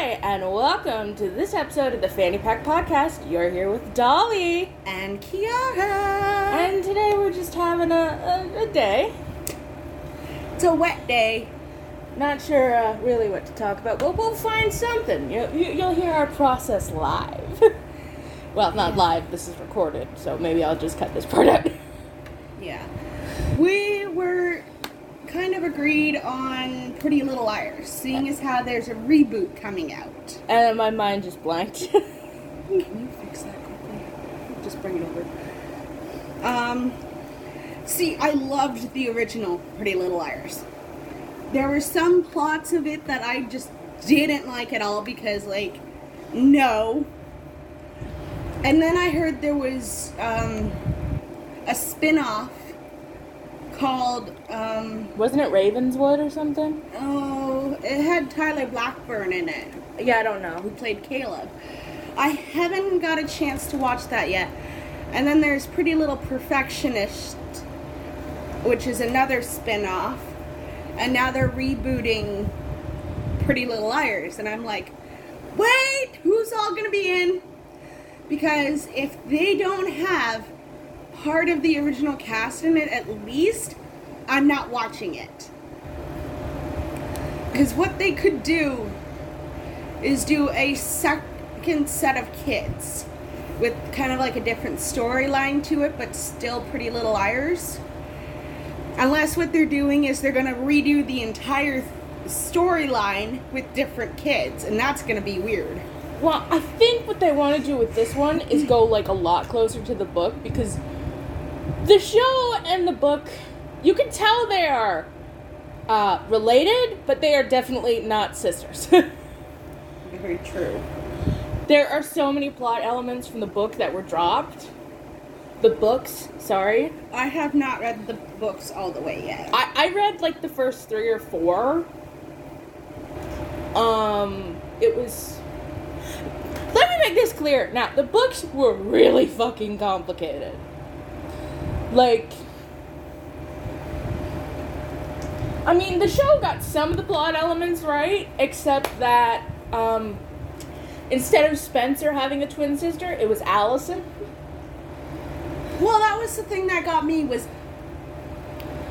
Hi, and welcome to this episode of the Fanny Pack Podcast. You're here with Dolly. and Kiara. And today we're just having a, a, a day. it's a wet day. Not sure uh, really what to talk about, but we'll find something. You, you, you'll hear our process live. well, not live, this is recorded, so maybe I'll just cut this part out. Yeah. We were kind of agreed on Pretty Little Liars, seeing as how there's a reboot coming out. And my mind just blanked. Can you fix that quickly? Just bring it over. Um, see, I loved the original Pretty Little Liars. There were some plots of it that I just didn't like at all because, like, no. And then I heard there was um, a spin off called, um, Wasn't it Ravenswood or something? oh, it had Tyler Blackburn in it Yeah, I don't know. who played Caleb. I haven't got a chance to watch that yet. And then there's Pretty Little Perfectionist, which is another spin off. And now they're rebooting Pretty Little Liars. And I'm like, wait, who's all going to be in? Because if they don't have part of the original cast in it at least, I'm not watching it. Because what they could do is do a second set of kids with kind of like a different storyline to it, but still Pretty Little Liars. Unless what they're doing is they're going to redo the entire storyline with different kids, and that's going to be weird. Well, I think what they want to do with this one is go like a lot closer to the book because the show and the book, you can tell they are uh, related, but they are definitely not sisters. Very true. there are so many plot elements from the book that were dropped. The books, sorry. I have not read the books all the way yet. I, I read like the first three or four. Um, it was. Let me make this clear. Now, the books were really fucking complicated. Like. I mean, the show got some of the plot elements right, except that, um, instead of Spencer having a twin sister, it was Alison. Well, that was the thing that got me was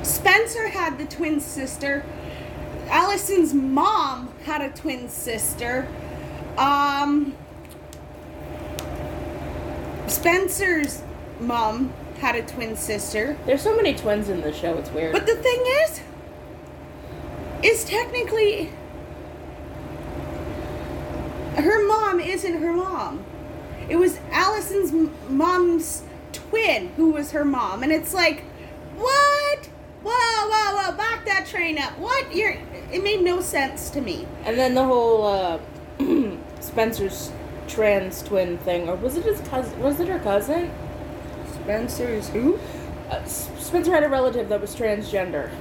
Spencer had the twin sister. Alison's mom had a twin sister. Um Spencer's mom had a twin sister. There's so many twins in the show, it's weird. But the thing is is technically her mom isn't her mom. It was Alison's mom's twin who was her mom, and it's like, what? Whoa, whoa, whoa! Back that train up. What? You're. It made no sense to me. And then the whole uh, Spencer's trans twin thing, or was it his cousin? Was it her cousin? Spencer's who? Uh, Spencer had a relative that was transgender.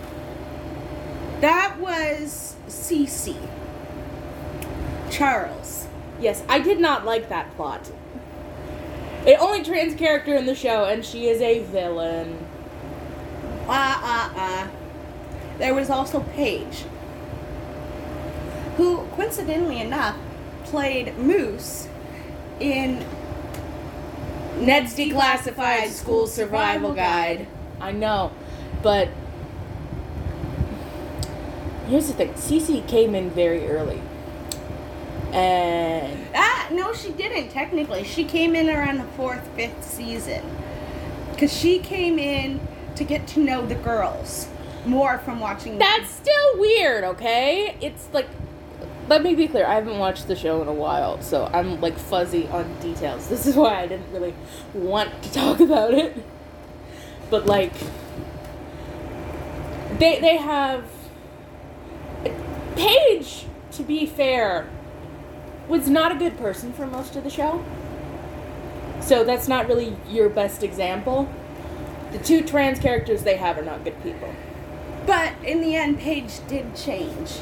That was Cece. Charles. Yes, I did not like that plot. A only trans character in the show, and she is a villain. Uh uh uh. There was also Paige, who, coincidentally enough, played Moose in Ned's Declassified School Survival Guide. I know, but here's the thing: Cece came in very early, and Ah, no, she didn't, technically. She came in around the fourth, fifth season. Because she came in to get to know the girls more from watching That's still weird, okay? It's like, let me be clear. I haven't watched the show in a while, so I'm like fuzzy on details. This is why I didn't really want to talk about it. But like, they they have Paige. To be fair, was not a good person for most of the show. So that's not really your best example. The two trans characters they have are not good people. But in the end, Paige did change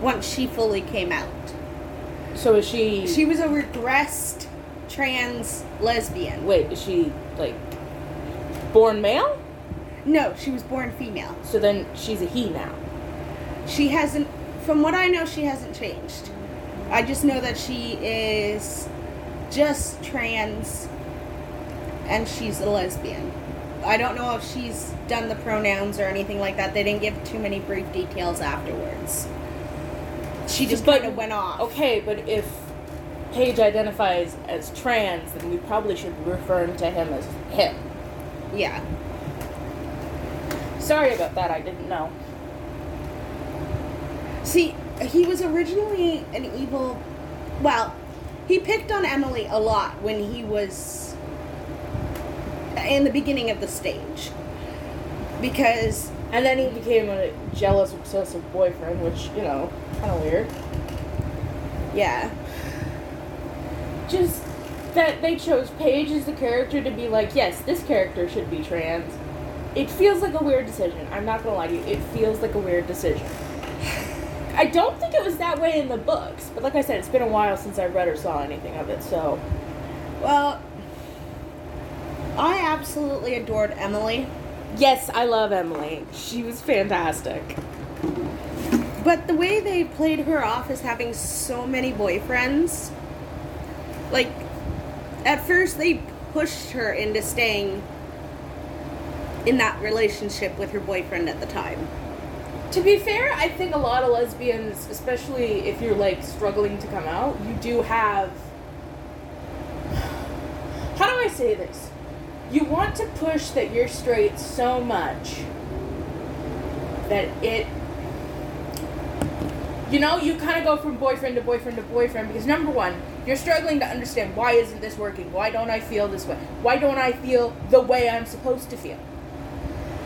once she fully came out. So is she? She was a regressed trans lesbian. Wait, is she like born male? No, she was born female. So then she's a he now. She hasn't, from what I know, she hasn't changed. I just know that she is just trans and she's a lesbian. I don't know if she's done the pronouns or anything like that. They didn't give too many brief details afterwards. She just kind of went off. Okay, but if Paige identifies as trans, then we probably should refer to him as him. Yeah. Sorry about that, I didn't know. See, he was originally an evil. Well, he picked on Emily a lot when he was in the beginning of the stage. Because, And then he became a jealous, obsessive boyfriend, which, you know, kind of weird. yeah. Just that they chose Paige as the character to be like, yes, this character should be trans. It feels like a weird decision. I'm not gonna lie to you, it feels like a weird decision. I don't think it was that way in the books, but like I said, it's been a while since I read or saw anything of it, so. Well, I absolutely adored Emily. Yes, I love Emily. She was fantastic. But the way they played her off as having so many boyfriends, like, at first they pushed her into staying in that relationship with her boyfriend at the time. To be fair, I think a lot of lesbians, especially if you're like struggling to come out, you do have. How do I say this? You want to push that you're straight so much that it. You know, you kind of go from boyfriend to boyfriend to boyfriend because number one, you're struggling to understand why isn't this working? Why don't I feel this way? Why don't I feel the way I'm supposed to feel?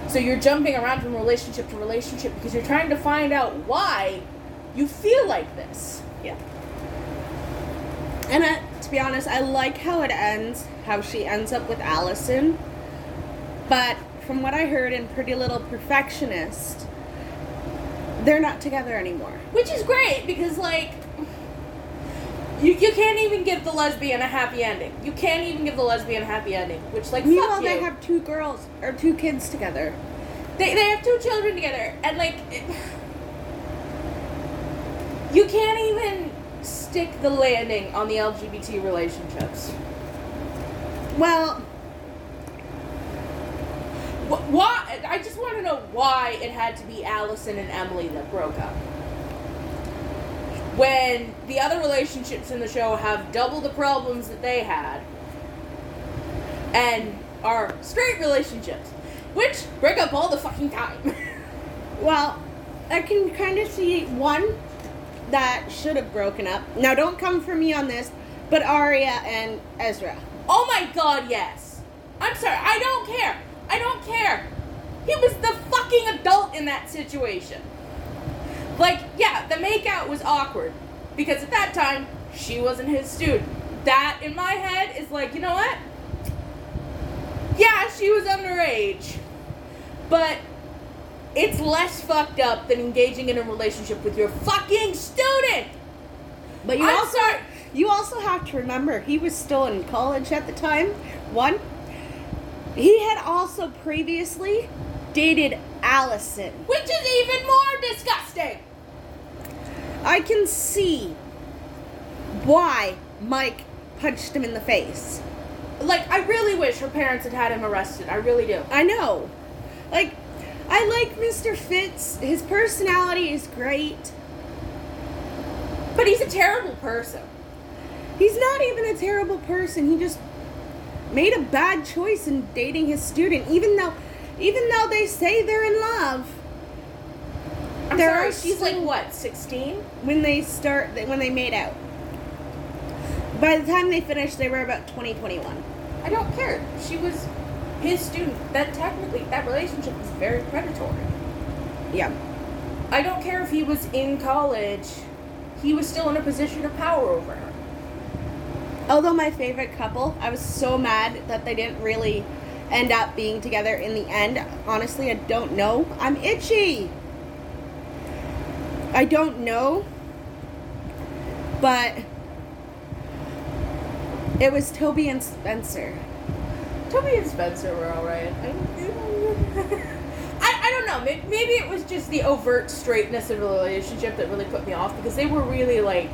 So you're jumping around from relationship to relationship because you're trying to find out why you feel like this. Yeah. And uh, to be honest, I like how it ends, how she ends up with Alison. But from what I heard in Pretty Little Perfectionist, they're not together anymore. Which is great because, like, you, you can't even give the lesbian a happy ending. You can't even give the lesbian a happy ending. Which, like, Meanwhile, they have two girls or two kids together. They, they have two children together, and like, it, you can't even stick the landing on the LGBT relationships. Well, Wh- Why? I just want to know why it had to be Alison and Emily that broke up. When the other relationships in the show have double the problems that they had, and are straight relationships, which break up all the fucking time. well, I can kind of see one that should have broken up. Now, don't come for me on this, but Aria and Ezra. oh my god, yes. I'm sorry, I don't care. I don't care. He was the fucking adult in that situation. Like, yeah, the makeout was awkward because at that time she wasn't his student. That in my head is like, you know what? Yeah, she was underage, but it's less fucked up than engaging in a relationship with your fucking student. But you I'm also sorry. you also have to remember he was still in college at the time. One, he had also previously dated Alison. Which is even more disgusting. I can see why Mike punched him in the face. Like, I really wish her parents had had him arrested. I really do. I know. Like I like Mr. Fitz. His personality is great. But he's a terrible person. He's not even a terrible person. He just made a bad choice in dating his student even though even though they say they're in love. I'm There sorry, are she's like what, 16? when they start when they made out. By the time they finished, they were about 2021. I don't care. She was his student. That technically, that relationship was very predatory. Yeah. I don't care if he was in college. He was still in a position of power over her. Although my favorite couple, I was so mad that they didn't really end up being together in the end. Honestly, I don't know. I'm itchy. I don't know. But it was Toby and Spencer. Toby and Spencer were alright. I, I don't know. may- Maybe it was just the overt straightness of the relationship that really put me off because they were really like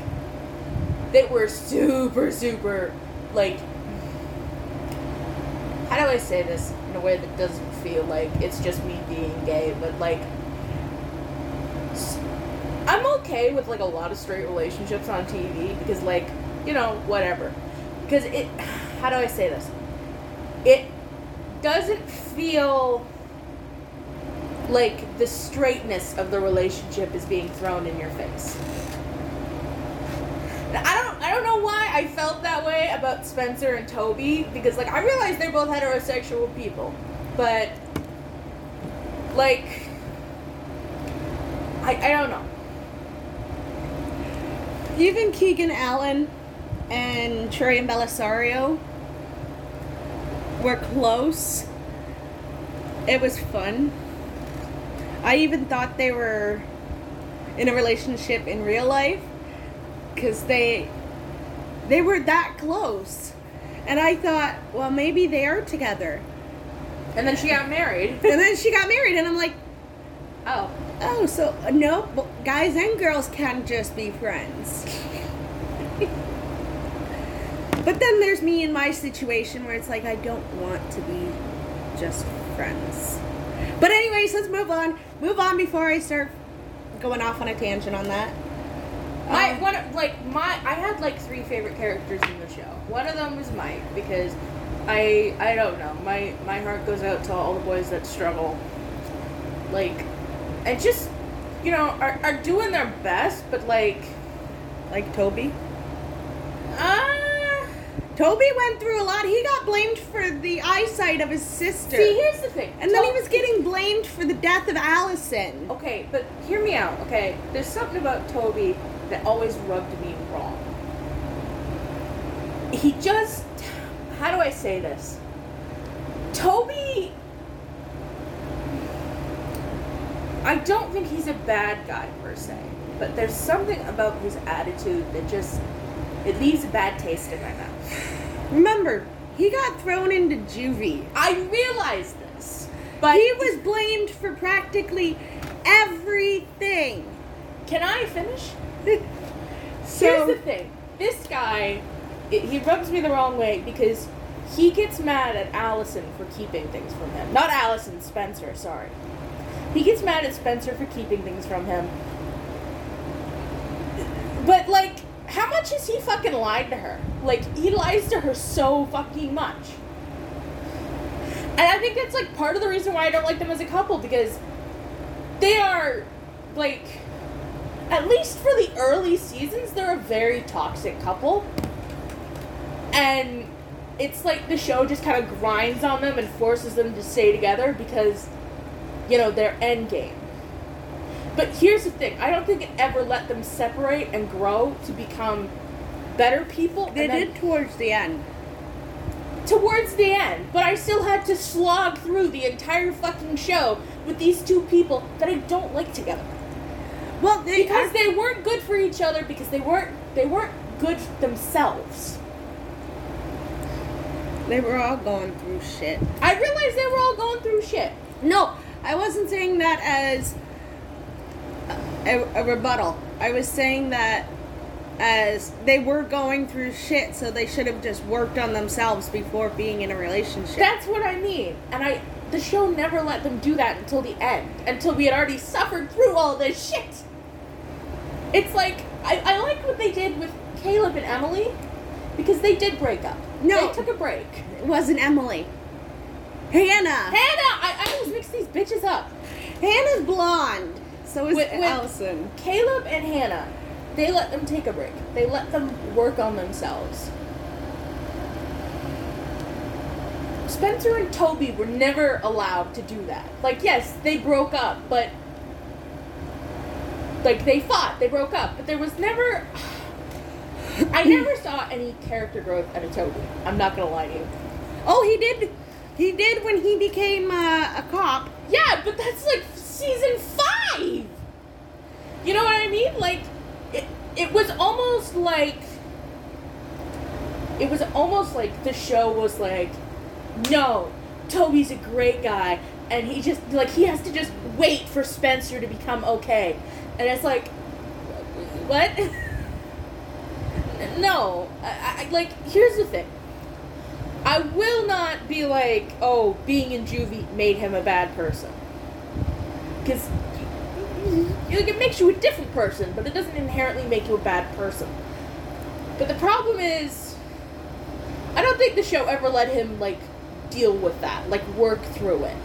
they were super, super, like, how do I say this in a way that doesn't feel like it's just me being gay, but like, I'm okay with like a lot of straight relationships on TV because, like, you know, whatever. Because it, how do I say this? It doesn't feel like the straightness of the relationship is being thrown in your face. I don't I don't know why I felt that way about Spencer and Toby because like I realize they're both heterosexual people, but like I I don't know. Even Keegan Allen and Troian Bellisario were close. It was fun. I even thought they were in a relationship in real life because they they were that close. And I thought, well, maybe they are together. And then she got married. And then she got married, and I'm like, oh. oh, so no, guys and girls can't just be friends. But then there's me in my situation where it's like I don't want to be just friends. But anyways, let's move on. Move on before I start going off on a tangent on that. My Um, one of- like my I had like three favorite characters in the show. One of them was Mike because I I don't know my my heart goes out to all the boys that struggle, like, and just you know are are doing their best, but like like Toby. ah. Toby went through a lot. He got blamed for the eyesight of his sister. See, here's the thing. and then he was getting blamed for the death of Alison. Okay, but hear me out, okay? There's something about Toby that always rubbed me wrong. He just. How do I say this? Toby. I don't think he's a bad guy per se, but there's something about his attitude that just. It leaves a bad taste in my mouth. Remember, he got thrown into juvie. I realize this, but. he was blamed for practically everything. Can I finish? so Here's the thing. This guy, it, he rubs me the wrong way because he gets mad at Alison for keeping things from him. Not Alison, Spencer, sorry. He gets mad at Spencer for keeping things from him. But, like, much has he fucking lied to her? Like, he lies to her so fucking much. And I think that's, like, part of the reason why I don't like them as a couple because they are, like, at least for the early seasons, they're a very toxic couple. And it's like the show just kind of grinds on them and forces them to stay together because, you know, their end game. But here's the thing I don't think it ever let them separate and grow to become better people. they did towards the end. towards the end, but I still had to slog through the entire fucking show with these two people that I don't like together. Well, they, because they weren't good for each other because they weren't they weren't good themselves. they were all going through shit. I realized they were all going through shit. No, I wasn't saying that as a, a rebuttal. I was saying that as they were going through shit, so they should have just worked on themselves before being in a relationship. That's what I mean. And I the show never let them do that until the end, until we had already suffered through all this shit. It's like I, I like what they did with Caleb and Emily because they did break up. No. They took a break. it wasn't Emily. Hannah. Hannah, I, I always mix these bitches up. Hannah's blonde. So is With- with- Alison. Caleb and Hannah, they let them take a break. They let them work on themselves. Spencer and Toby were never allowed to do that. Like, yes, they broke up, but. Like, they fought, they broke up, but there was never. I never saw any character growth out of Toby. I'm not gonna lie to you. Oh, he did. He did when he became uh, a cop. Yeah, but that's like season five. You know what I mean? Like, it, it was almost like. It was almost like the show was like, no, Toby's a great guy, and he just, like, he has to just wait for Spencer to become okay. And it's like, what? No, I, I, like here's the thing. I will not be like, oh, being in juvie made him a bad person. Because like, it makes you a different person, but it doesn't inherently make you a bad person. But the problem is, I don't think the show ever let him like deal with that, like work through it,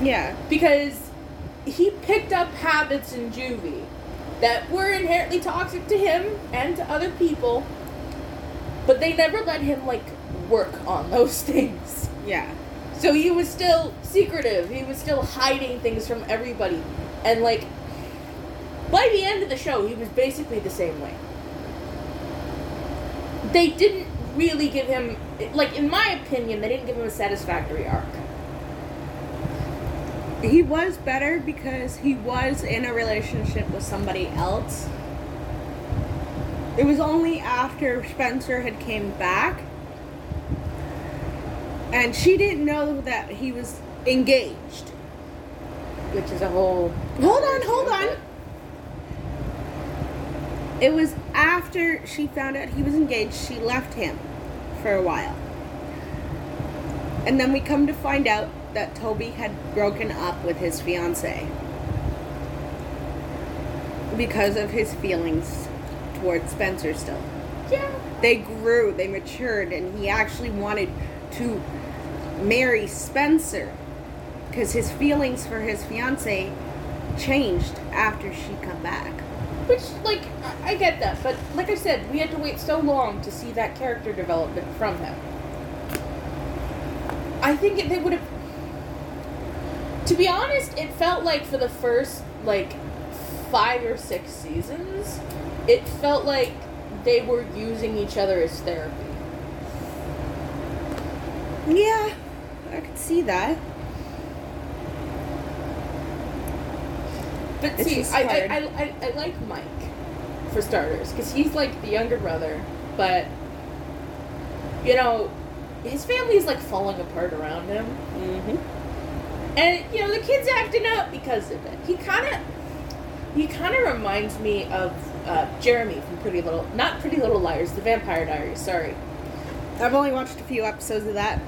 Yeah. because he picked up habits in juvie that were inherently toxic to him and to other people, but they never let him like work on those things. Yeah. So he was still secretive. He was still hiding things from everybody. And like by the end of the show, he was basically the same way. They didn't really give him like in my opinion, they didn't give him a satisfactory arc. He was better because he was in a relationship with somebody else. It was only after Spencer had came back and she didn't know that he was engaged. Which is a whole Hold on, hold on. It was after she found out he was engaged, she left him for a while. And then we come to find out that Toby had broken up with his fiance because of his feelings towards Spencer still. Yeah. They grew, they matured, and he actually wanted to marry Spencer because his feelings for his fiance changed after she come back. Which, like, I, get that, but like I said, we had to wait so long to see that character development from him. I think it, they would have. To be honest, it felt like for the first, like, five or six seasons, it felt like they were using each other as therapy. Yeah, see that. But It's see, I, I. I, I, I like Mike, for starters, because he's like the younger brother, but, you know, his family is like falling apart around him. Mm-hmm. And, you know, the kid's acting up because of it. He kind of, he kind of reminds me of uh, Jeremy from Pretty Little, not Pretty Little Liars, The Vampire Diaries, sorry. I've only watched a few episodes of that.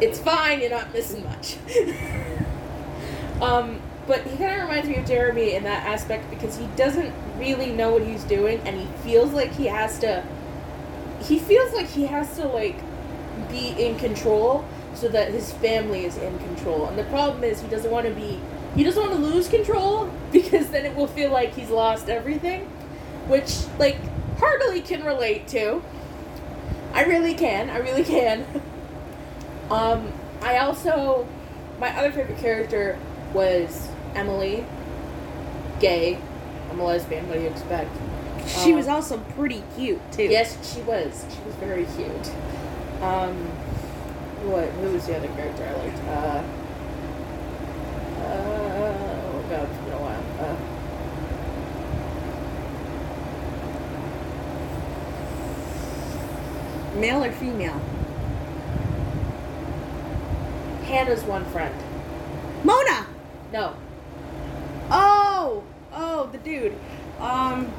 It's fine, you're not missing much. um, but he kind of reminds me of Jeremy in that aspect because he doesn't really know what he's doing and he feels like he has to he feels like he has to like be in control so that his family is in control. And the problem is he doesn't want to be he doesn't want to lose control because then it will feel like he's lost everything, which like heartily can relate to. I really can. I really can. Um, I also, my other favorite character was Emily. Gay. I'm a lesbian. What do you expect? She Um, was also pretty cute too. Yes, she was. She was very cute. Um, what? Who was the other character I liked? Uh, uh, oh god, it's been a while. Uh, Male or female? Hannah's one friend. Mona. No, Oh, oh, the dude. Um.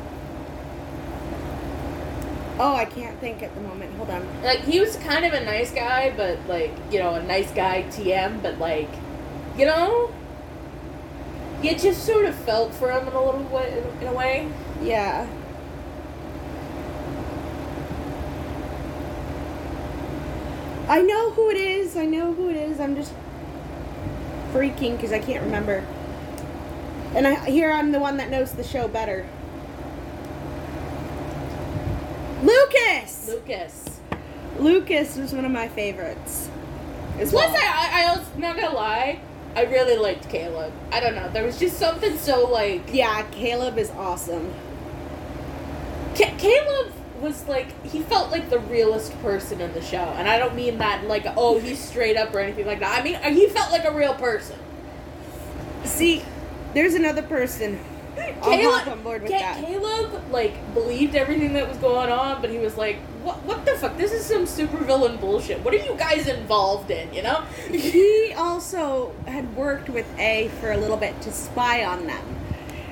Oh, I can't think at the moment. Hold on. like he was kind of a nice guy, but like you know, a nice guy TM, but like, you know, you just sort of felt for him in a little way, in a way. Yeah. I know is. I know who it is. I'm just freaking because I can't remember. And I here I'm the one that knows the show better. Lucas. Lucas. Lucas was one of my favorites. Plus, well. I, I, I was not gonna lie, I really liked Caleb. I don't know, there was just something so like yeah, Caleb is awesome. Ca- Caleb was like he felt like the realest person in the show, and I don't mean that like oh he's straight up or anything like that. I mean he felt like a real person. See, there's another person. Hop on board with Ca- that. Caleb like believed everything that was going on, but he was like, "What? What the fuck? This is some supervillain bullshit. What are you guys involved in? You know?" he also had worked with A for a little bit to spy on them.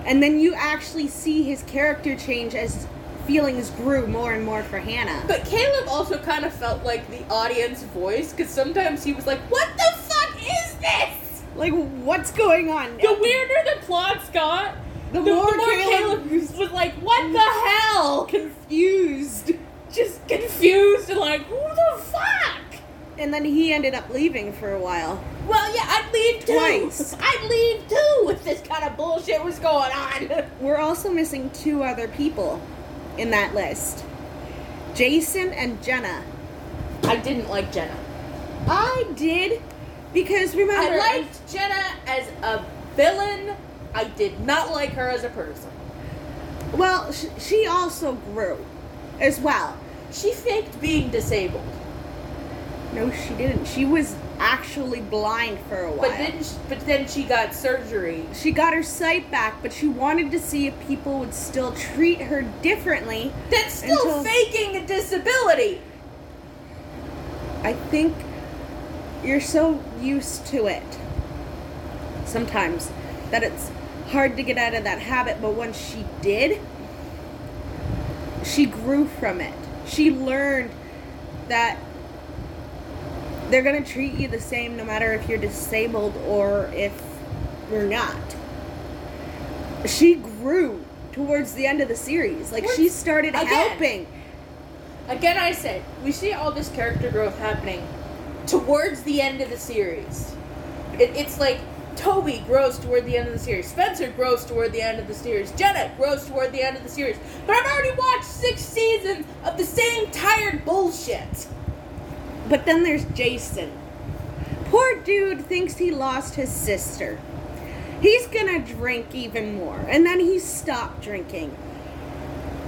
And then you actually see his character change as feelings grew more and more for Hannah. But Caleb also kind of felt like the audience voice because sometimes he was like, "What the fuck is this?" Like, what's going on? The weirder the plots got, The the, more the more Caleb Caleb was like, "What the mm. hell?" confused. Just confused and like, "Who the fuck?" And then he ended up leaving for a while. Well, yeah, I'd leave too. Twice. I'd leave too if this kind of bullshit was going on. We're also missing two other people in that list Jason and Jenna. I didn't like Jenna. I did because remember. I liked Jenna as a villain. I did not like her as a person. Well, sh- she also grew as well. She faked being disabled, No, she didn't. She was actually blind for a while. but then sh- but then she got surgery. she got her sight back, but she wanted to see if people would still treat her differently. That's still Until- faking a disability. I think you're so used to it sometimes that it's hard to get out of that habit, but once she did, she grew from it. She learned that they're going to treat you the same no matter if you're disabled or if you're not. She grew towards the end of the series. Like she started again. helping. Again, I say we see all this character growth happening towards the end of the series. It, it's like Toby grows toward the end of the series, Spencer grows toward the end of the series, Jenna grows toward the end of the series. But I've already watched six seasons of the same tired bullshit. But then there's Jason. Poor dude thinks he lost his sister. He's gonna drink even more. And then he stopped drinking.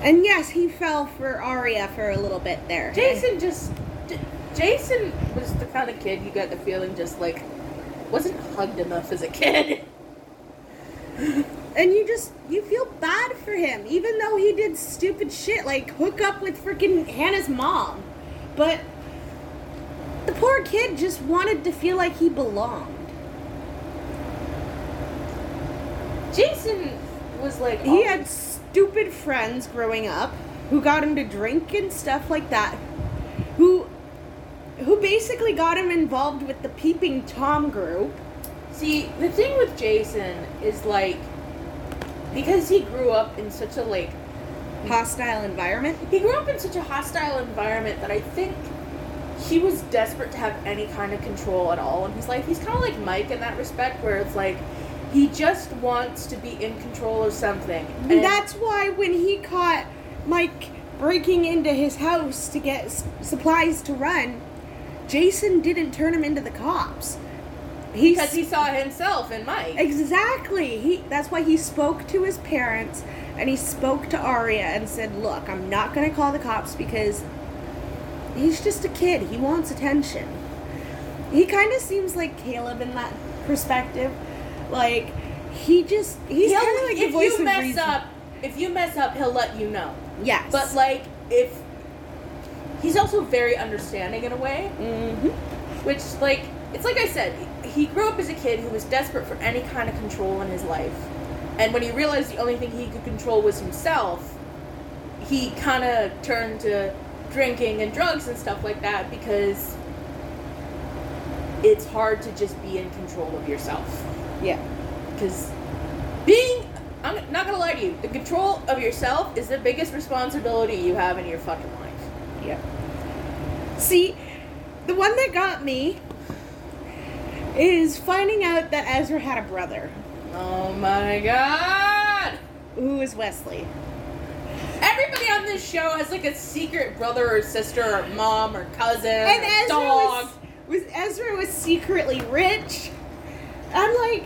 And yes, he fell for Aria for a little bit there. Jason just. J- Jason was the kind of kid you got the feeling just like wasn't hugged enough as a kid. And you just you feel bad for him, even though he did stupid shit like hook up with freaking Hannah's mom. But the poor kid just wanted to feel like he belonged. Jason was like. He had stupid friends growing up who got him to drink and stuff like that. Who who basically got him involved with the peeping tom group. See, the thing with Jason is like because he grew up in such a like Hostile environment. he grew up in such a hostile environment that I think he was desperate to have any kind of control at all in his life. He's kind of like Mike in that respect, where it's like he just wants to be in control of something. And that's why when he caught Mike breaking into his house to get s- supplies to run, Jason didn't turn him into the cops. He because he saw himself in Mike. Exactly. He that's why he spoke to his parents and he spoke to Aria and said, "Look, I'm not going to call the cops because he's just a kid. He wants attention." He kind of seems like Caleb in that perspective. Like he just he's kind of like the if voice you of mess reason. up, if you mess up, he'll let you know. Yes. But like if he's also very understanding in a way. Mhm. Which, like, it's like I said, he grew up as a kid who was desperate for any kind of control in his life. And when he realized the only thing he could control was himself, he kind of turned to drinking and drugs and stuff like that because it's hard to just be in control of yourself. Yeah. Because being, I'm not gonna lie to you, the control of yourself is the biggest responsibility you have in your fucking life. Yeah. See, the one that got me is finding out that Ezra had a brother Oh my god! who is Wesley. Everybody on this show has like a secret brother or sister or mom or cousin And or Ezra dog. was, was Ezra was secretly rich. I'm like,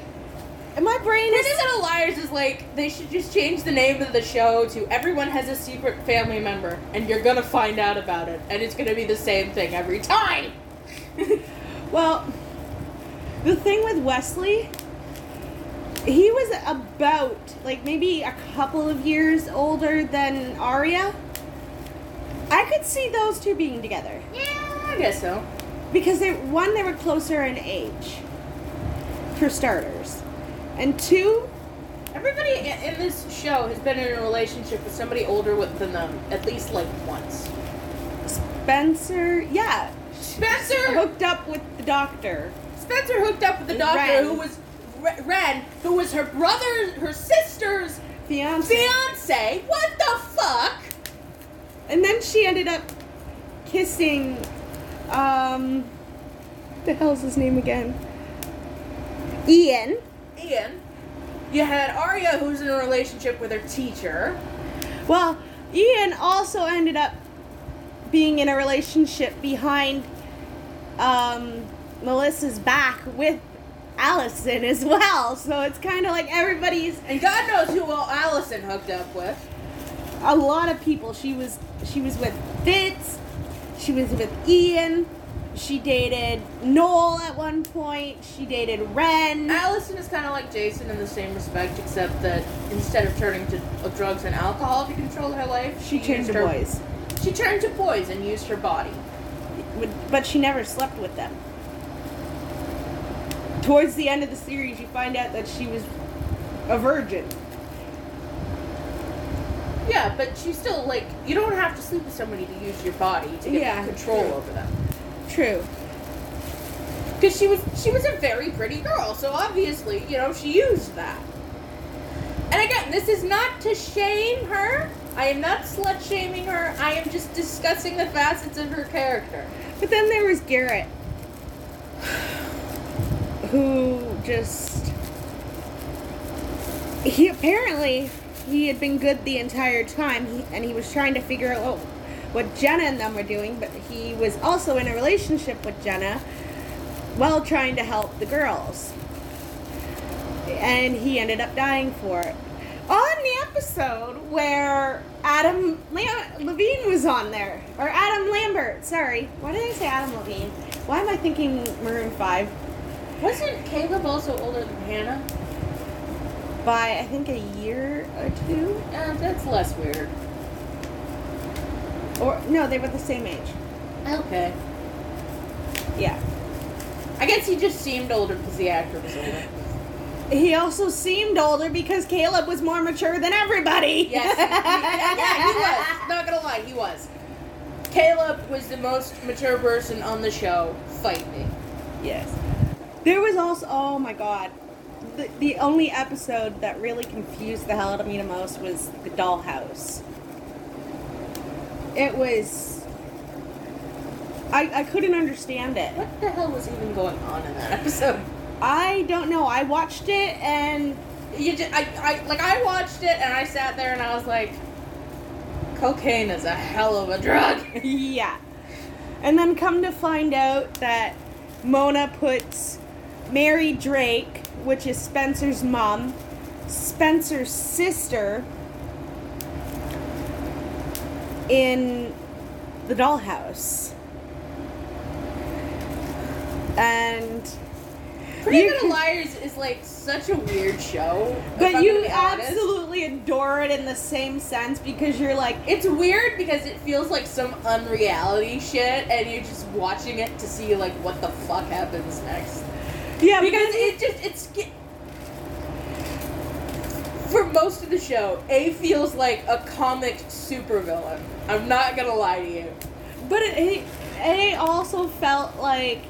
and my brain is Little Liars is like they should just change the name of the show to Everyone Has a Secret Family Member, and you're gonna find out about it, and it's gonna be the same thing every time. well. The thing with Wesley, he was about like maybe a couple of years older than Aria. I could see those two being together yeah, I guess so. because they one they were closer in age, for starters, and two, Everybody in this show has been in a relationship with somebody older than them at least like once. Spencer, yeah, Spencer hooked up with the doctor. Spencer hooked up with the doctor Wren. who was Wren, who was her brother, her sister's Fiance. fiance. What the fuck? And then she ended up kissing, um, the hell's his name again? Ian. Ian. You had Aria, who's in a relationship with her teacher. Well, Ian also ended up being in a relationship behind um, Melissa's back with Alison as well. So it's kind of like everybody's And God knows who all Alison hooked up with. a lot of people. She was she was with Fitz. She was with Ian. She dated Noel at one point. She dated Wren. Alison is kind of like Jason in the same respect, except that instead of turning to drugs and alcohol to control her life, She turned to her- boys, She turned to boys and used her body. but she never slept with them. Towards the end of the series, you find out that she was a virgin. Yeah, but she still like you don't have to sleep with somebody to use your body to get Yeah, control true. over them. True. Because she was she was a very pretty girl, so obviously you know she used that. And again, this is not to shame her. I am not slut shaming her. I am just discussing the facets of her character. But then there was Garrett, who just. He apparently he had been good the entire time, he, and he was trying to figure out what, Jenna and them were doing. But he was also in a relationship with Jenna, while trying to help the girls. And he ended up dying for it. On the episode where Adam Lam- Levine was on there, or Adam Lambert, sorry. Why did I say Adam Levine? Why am I thinking Maroon 5? Wasn't Caleb also older than Hannah? By, I think, a year or two? Uh, that's less weird. Or, no, they were the same age. Okay. Yeah. I guess he just seemed older because the actor was older. He also seemed older because Caleb was more mature than everybody. Yes. yeah, he was. Not gonna lie, he was. Caleb was the most mature person on the show. Fight me. Yes. There was also, oh my god. The, the only episode that really confused the hell out of me the most was the dollhouse. It was. I, I couldn't understand it. What the hell was even going on in that episode? I don't know. I watched it and You just, I, I, like, I watched it and I sat there and I was like, cocaine is a hell of a drug. yeah. And then come to find out that Mona puts Mary Drake, which is Spencer's mom, Spencer's sister, in the dollhouse. And Pretty You Little Liars is like such a weird show. but you gonna be honest. absolutely adore it in the same sense because you're like It's weird because it feels like some unreality shit, and you're just watching it to see like what the fuck happens next. Yeah Because it just it's for most of the show, A feels like a comic supervillain. I'm not gonna lie to you. But it, it also felt like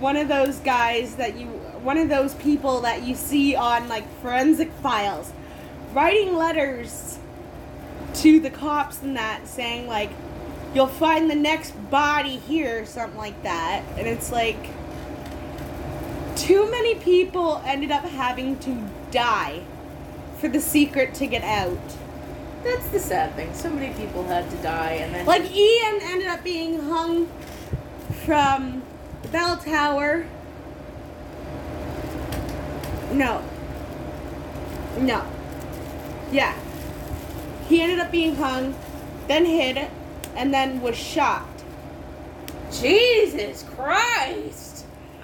one of those guys that you, one of those people that you see on like forensic files, writing letters to the cops and that, saying like, "You'll find the next body here," or something like that, and it's like. Too many people ended up having to die for the secret to get out. That's the sad thing. So many people had to die, and then Like Ian ended up being hung from the bell tower. No. No. Yeah. He ended up being hung, then hid, and then was shot. Jesus Christ!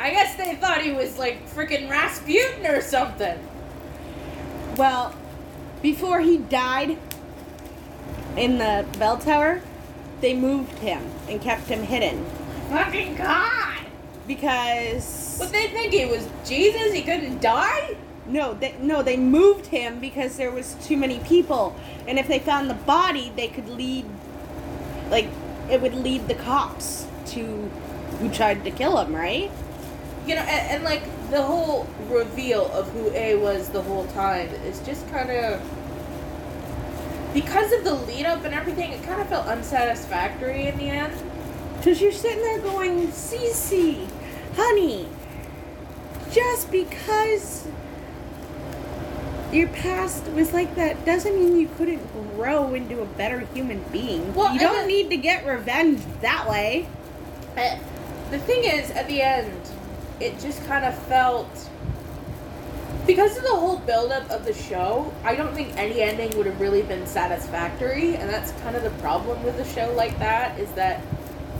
I guess they thought he was like freaking Rasputin or something. Well, before he died in the bell tower, they moved him and kept him hidden Fucking God! because What they think he was Jesus? He couldn't die? No, they no, they moved him because there was too many people, and if they found the body, they could lead, like, it would lead the cops to who tried to kill him, right? You know, and, and like the whole reveal of who A was the whole time is just kind of because of the lead up and everything. It kind of felt unsatisfactory in the end. Because you're sitting there going, Cece, honey, just because your past was like that doesn't mean you couldn't grow into a better human being. Well, you don't the- need to get revenge that way. Uh, the thing is, at the end, it just kind of felt because of the whole buildup of the show. I don't think any ending would have really been satisfactory, and that's kind of the problem with a show like that is that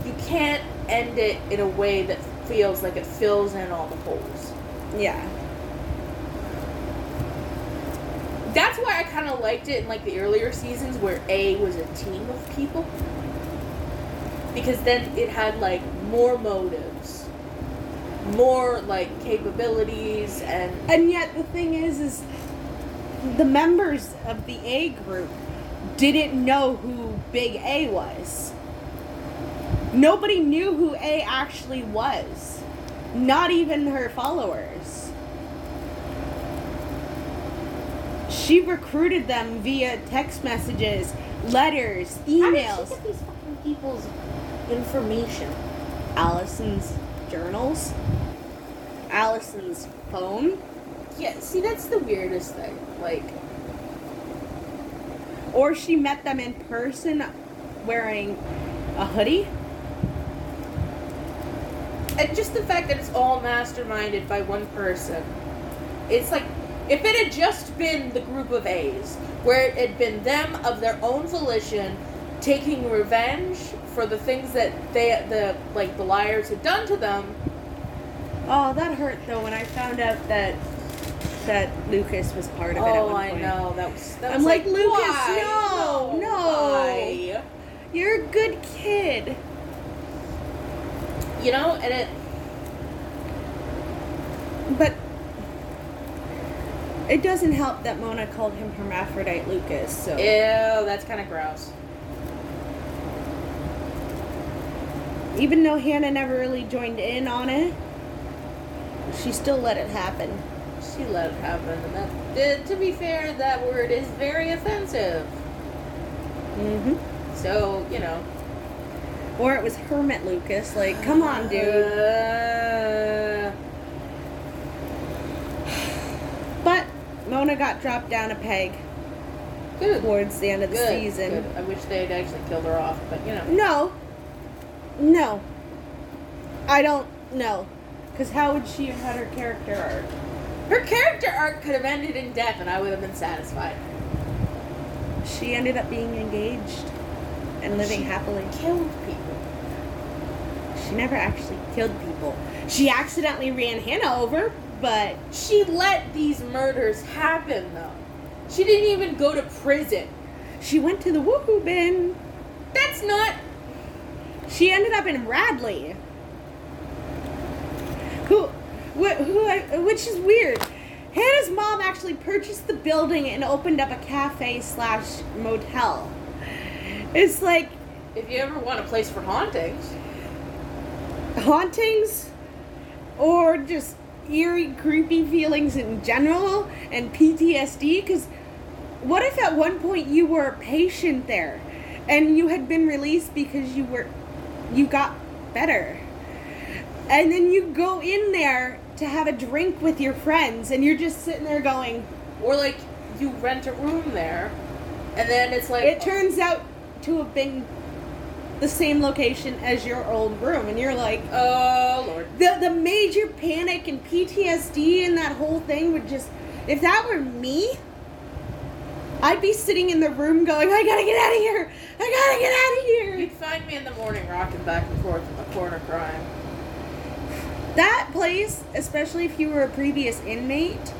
you can't end it in a way that feels like it fills in all the holes. Yeah. That's why I kind of liked it in like the earlier seasons where A was a team of people. Because then it had like more motives, more like capabilities, and And yet the thing is, is the members of the A group didn't know who Big A was. Nobody knew who A actually was. Not even her followers. She recruited them via text messages, letters, emails. how did she get these fucking people's information? Alison's journals, Alison's phone. Yeah, see, that's the weirdest thing. Like, Or she met them in person wearing a hoodie. and just the fact that it's all masterminded by one person. It's like if it had just been the group of A's, where it had been them of their own volition taking revenge for the things that they the like the liars had done to them. Oh, that hurt though when I found out that that Lucas was part of it. Oh, I know that was. That I'm was like, Lucas, why? no, no. why? You're a good kid. You know, and it. But it doesn't help that Mona called him hermaphrodite Lucas. So Ew, that's kind of gross. Even though Hannah never really joined in on it, she still let it happen. She let it happen, and that. to be fair, that word is very offensive. hmm So you know. Or it was Hermit Lucas. Like, come on, dude. Uh, But Mona got dropped down a peg good. towards the end of the Good, season. good. I wish they had actually killed her off, but you know. No. No. I don't know. Because how would she have had her character arc? Her character arc could have ended in death, and I would have been satisfied. She ended up being engaged and living She- happily. Killed people. She never actually killed people. She accidentally ran Hannah over, but She let these murders happen, though. She didn't even go to prison. she went to the woohoo bin. That's not. She ended up in Radley. Who, wh- who, which is weird. Hannah's mom actually purchased the building and opened up a cafe slash motel. It's like If you ever want a place for hauntings, hauntings or just eerie, creepy feelings in general and PTSD. Because what if at one point you were a patient there and you had been released because you were, you got better? And then you go in there to have a drink with your friends and you're just sitting there going, or like you rent a room there, and then it's like it turns out to have been the same location as your old room. And you're like, Oh lord. the the major panic and PTSD and that whole thing would just if that were me I'd be sitting in the room going I gotta get out of here I gotta get out of here You'd find me in the morning rocking back and forth in the corner crying. that place especially if you were a previous inmate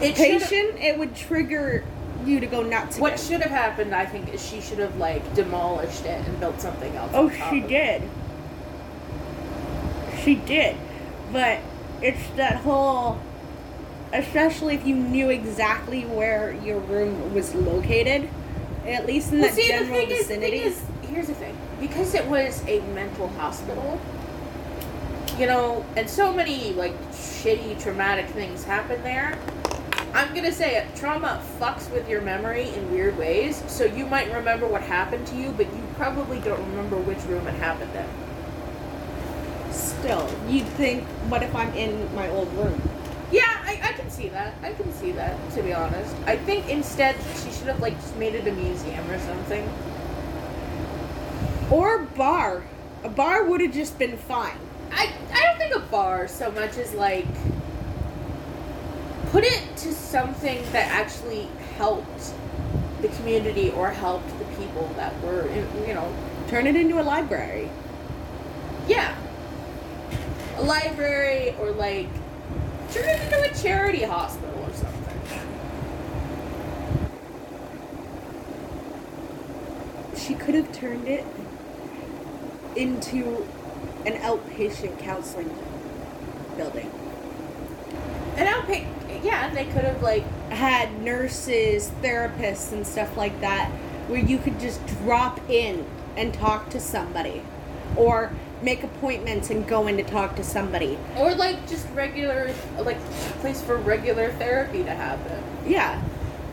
It patient it would trigger you to go nuts What should have happened, I think, is she should have like demolished it and built something else. oh she of it. did she did but it's that whole especially if you knew exactly where your room was located, at least in Well, that see, the general thing is, the vicinity. thing is, here's the thing. Because it was a mental hospital, you know, and so many, like, shitty, traumatic things happen there, I'm gonna say it, trauma fucks with your memory in weird ways, so you might remember what happened to you, but you probably don't remember which room it happened in. Still, you'd think, what if I'm in my old room? Yeah, I, I can see that. I can see that, to be honest. I think instead she should have, like, just made it a museum or something. Or bar. A bar would have just been fine. I, I don't think a bar so much as like put it to something that actually helped the community or helped the people that were you know Turn it into a library. yeah a library or like turn it into a charity hospital or something She could have turned it into an outpatient counseling building. I'll pay yeah they could have like Had nurses, therapists, and stuff like that where you could just drop in and talk to somebody. Or make appointments and go in to talk to somebody. or like just regular like place for regular therapy to happen Yeah.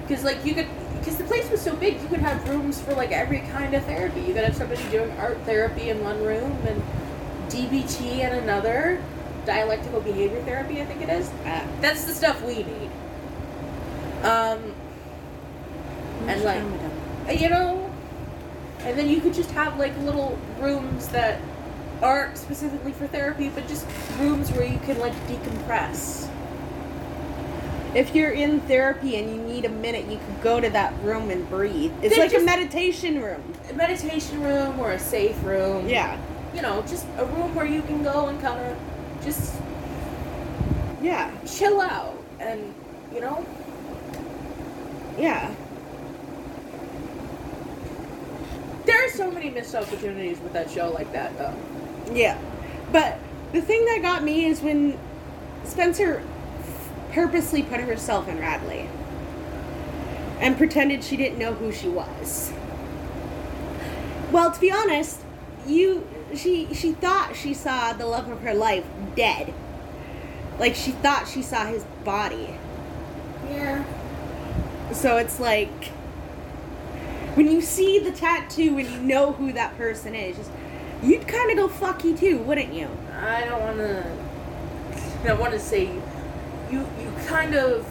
Because like you could, because the place was so big, you could have rooms for like every kind of therapy. You could have somebody doing art therapy in one room and DBT in another, dialectical behavior therapy, I think it is. Uh, That's the stuff we need. Um, and like, you know, and then you could just have like little rooms that aren't specifically for therapy, but just rooms where you can like decompress. If you're in therapy and you need a minute, you could go to that room and breathe. It's Then like a meditation room. A meditation room or a safe room. Yeah. you know, just a room where you can go and kind of just Yeah. chill out and, you know, Yeah. there are so many missed opportunities with that show like that, though. Yeah. But the thing that got me is when Spencer purposely put herself in Radley and pretended she didn't know who she was. Well, to be honest, you she she thought she saw the love of her life dead. Like she thought she saw his body. Yeah. So it's like when you see the tattoo and you know who that person is, just, you'd kind of go fucky too, wouldn't you? I don't want to. I want to say you. You kind of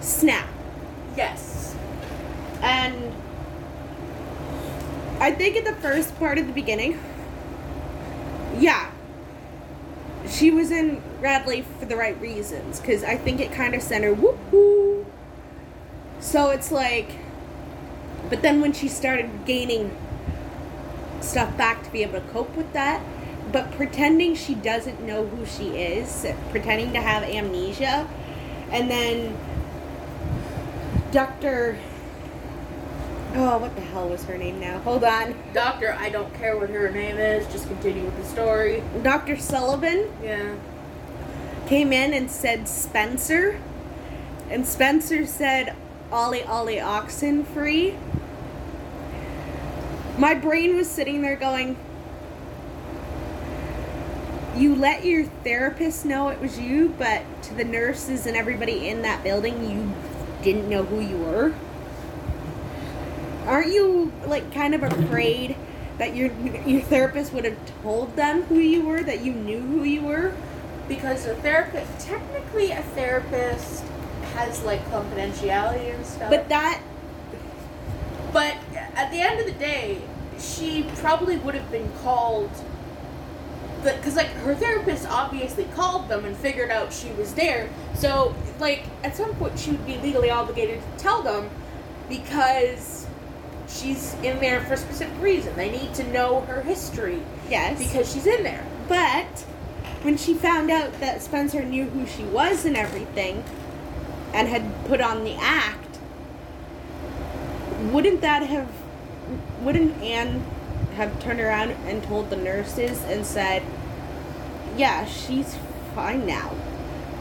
Snap. yes. And I think in the first part of the beginning, yeah, she was in Radley for the right reasons because I think it kind of sent her whoop So it's like, but then when she started gaining stuff back to be able to cope with that, but pretending she doesn't know who she is, pretending to have amnesia, and then Dr. Oh, what the hell was her name now? Hold on. Doctor, I don't care what her name is. Just continue with the story. Dr. Sullivan Yeah. came in and said Spencer. And Spencer said Ollie Ollie oxen free. My brain was sitting there going, You let your therapist know it was you, but to the nurses and everybody in that building, you didn't know who you were? Aren't you like kind of afraid that your your therapist would have told them who you were, that you knew who you were? Because a therapist, technically, a therapist has like confidentiality and stuff. But that But at the end of the day, she probably would have been called. Because, like, her therapist obviously called them and figured out she was there. So, like, at some point, she would be legally obligated to tell them because she's in there for a specific reason. They need to know her history yes, because she's in there. but when she found out that Spencer knew who she was and everything, and had put on the act, wouldn't that have? Wouldn't Anne have turned around and told the nurses and said, "Yeah, she's fine now."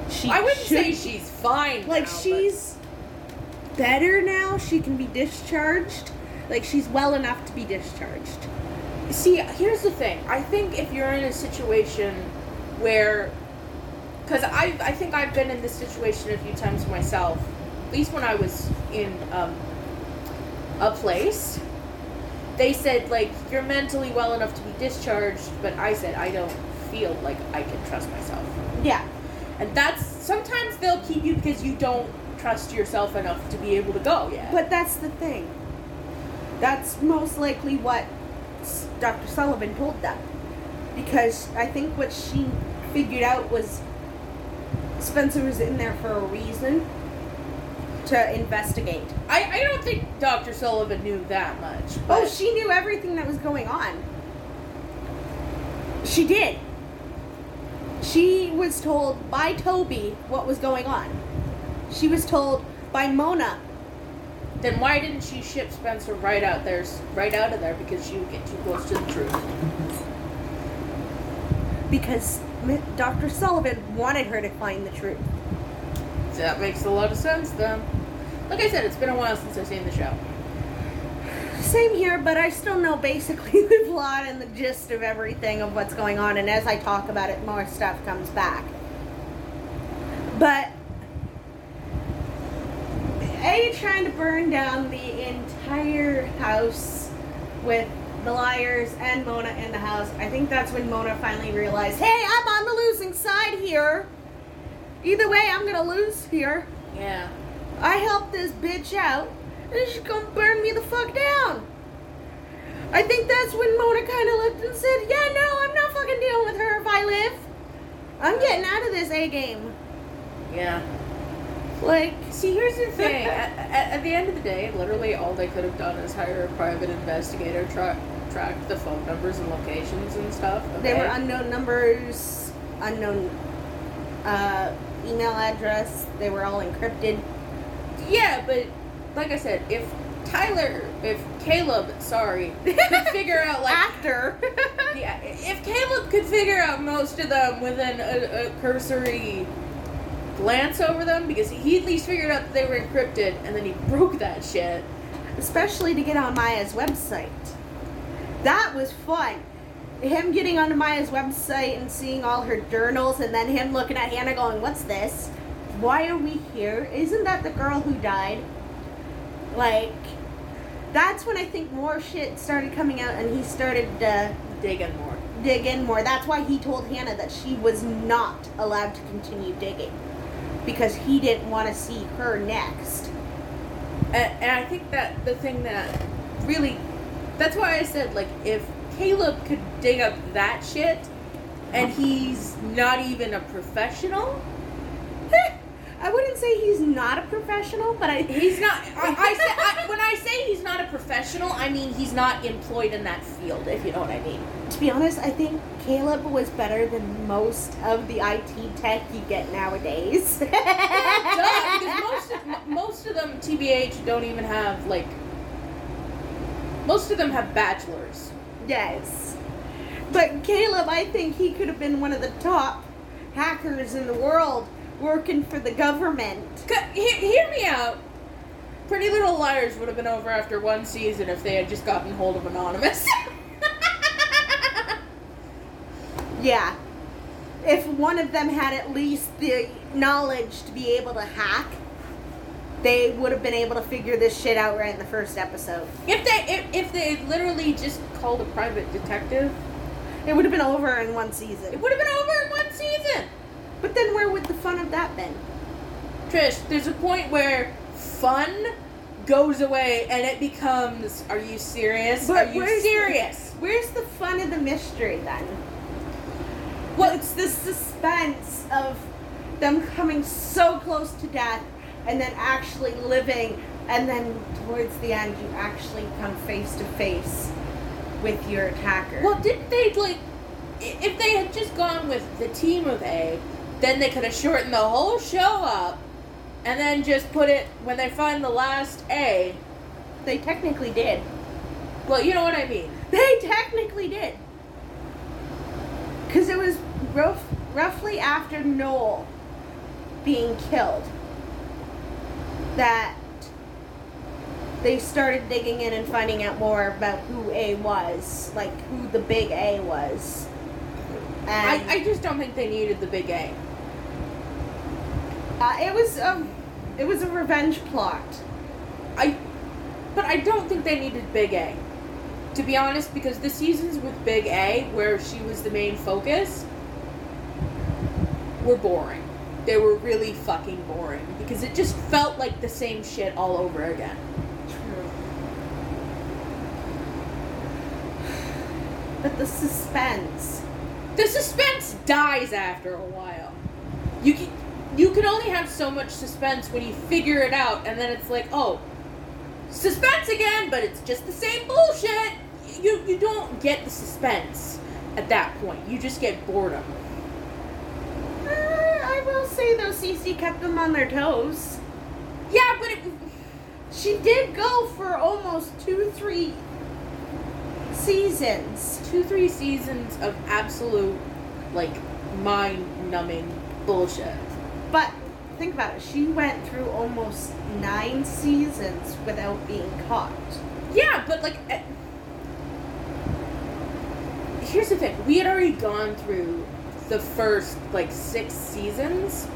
she I wouldn't say she's fine. like now, but- she's better now. She can be discharged. Like she's well enough to be discharged. See, here's the thing. I think if you're in a situation where, because I, I think I've been in this situation a few times myself, at least when I was in um, a place, they said, like, you're mentally well enough to be discharged, but I said, I don't feel like I can trust myself. Yeah. And that's, sometimes they'll keep you because you don't trust yourself enough to be able to go yet. But that's the thing. That's most likely what Dr. Sullivan told them. Because I think what she figured out was Spencer was in there for a reason to investigate. I, I don't think Dr. Sullivan knew that much. Oh, she knew everything that was going on. She did. She was told by Toby what was going on. She was told by Mona. Then why didn't she ship Spencer right out there, right out of there? Because she would get too close to the truth. Because Dr. Sullivan wanted her to find the truth. That makes a lot of sense then. Like I said, it's been a while since I've seen the show. Same here, but I still know basically the plot and the gist of everything of what's going on, and as I talk about it, more stuff comes back. But A trying to burn down the entire house with the liars and Mona in the house. I think that's when Mona finally realized, hey, I'm on the losing side here. Either way, I'm gonna lose here. Yeah. I helped this bitch out, and she's gonna burn me the fuck down. I think that's when Mona kind of looked and said, "Yeah, no, I'm not fucking dealing with her if I live. I'm getting out of this A game." Yeah. Like, See, here's the thing. at, at, at the end of the day, literally all they could have done is hire a private investigator, track track the phone numbers and locations and stuff. they were unknown numbers, unknown uh, email address. They were all encrypted. Yeah, but like I said, if Tyler, if Caleb, sorry, could figure out like After. Yeah, if Caleb could figure out most of them within a, a cursory glance over them, because he at least figured out that they were encrypted, and then he broke that shit. especially to get on Maya's website. That was fun. Him getting onto Maya's website and seeing all her journals, and then him looking at Hannah going, What's this? Why are we here? Isn't that the girl who died? Like, that's when I think more shit started coming out, and he started uh, Digging more. digging more. That's why he told Hannah that she was not allowed to continue digging. Because he didn't want to see her next. And, and I think that the thing that really, that's why I said, like, if Caleb could dig up that shit, and he's not even a professional, I wouldn't say he's not a professional, but I he's not. I, I, say, I when I say he's not a professional, I mean he's not employed in that field. If you know what I mean. to be honest, I think Caleb was better than most of the IT tech you get nowadays. Duh, because most of, most of them TBH don't even have like. Most of them have bachelors. yes. But Caleb, I think he could have been one of the top hackers in the world working for the government. Hear, hear me out. Pretty Little Liars would have been over after one season if they had just gotten hold of Anonymous. Yeah. If one of them had at least the knowledge to be able to hack, they would have been able to figure this shit out right in the first episode. if they if, if they literally just called a private detective, It would have been over in one season. it would have been over in one season. But then where would the fun of that been? Trish, there's a point where fun goes away and it becomes, are you serious? But are you where's- serious? Where's the fun of the mystery then? Well, Well, it's the suspense of them coming so close to death and then actually living, and then towards the end, you actually come face to face with your attacker. Well, didn't they like? If they had just gone with the team of A, then they could have shortened the whole show up, and then just put it when they find the last A. they technically did. Well, you know what I mean. They technically did. Because it was rough, roughly after Noel being killed that they started digging in and finding out more about who A was, like who the big A was. I, I just don't think they needed the big A. uh, it was a it was a revenge plot. I, but I don't think they needed Big A. To be honest, because the seasons with Big A, where she was the main focus, were boring. They were really fucking boring because it just felt like the same shit all over again. True. But the suspense. The suspense dies after a while. You can, you can only have so much suspense when you figure it out, and then it's like, oh, suspense again, but it's just the same bullshit. You you don't get the suspense at that point. You just get boredom. Uh, I will say though, Cece kept them on their toes. Yeah, but it, She did go for almost two, three seasons. two three seasons of absolute like mind numbing bullshit. But think about it. She went through almost nine seasons without being caught. Yeah, but like, eh, here's the thing: we had already gone through the first like six seasons.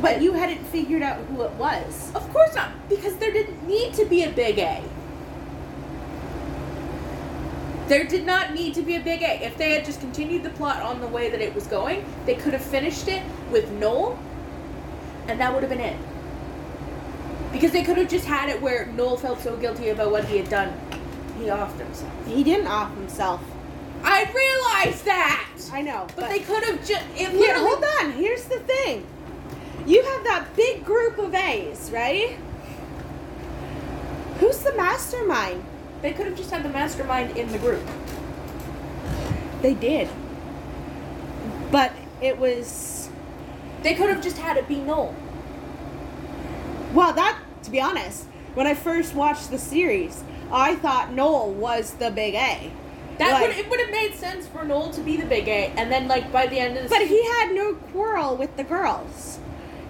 But you hadn't figured out who it was. Of course not, because there didn't need to be a big A. There did not need to be a big A. If they had just continued the plot on the way that it was going, they could have finished it with Noel, and that would have been it. Because they could have just had it where Noel felt so guilty about what he had done, he offed himself. He didn't off himself. I realized that! I know. But they could have just. It Here, hold on. Here's the thing. You have that big group of A's, right? Who's the mastermind? They could have just had the mastermind in the group. They did. But it was They could have just had it be Noel. well that to be honest, when I first watched the series, I thought Noel was the big A. That Like- would it would have made sense for Noel to be the big A, and then like by the end of the But season, he had no quarrel with the girls.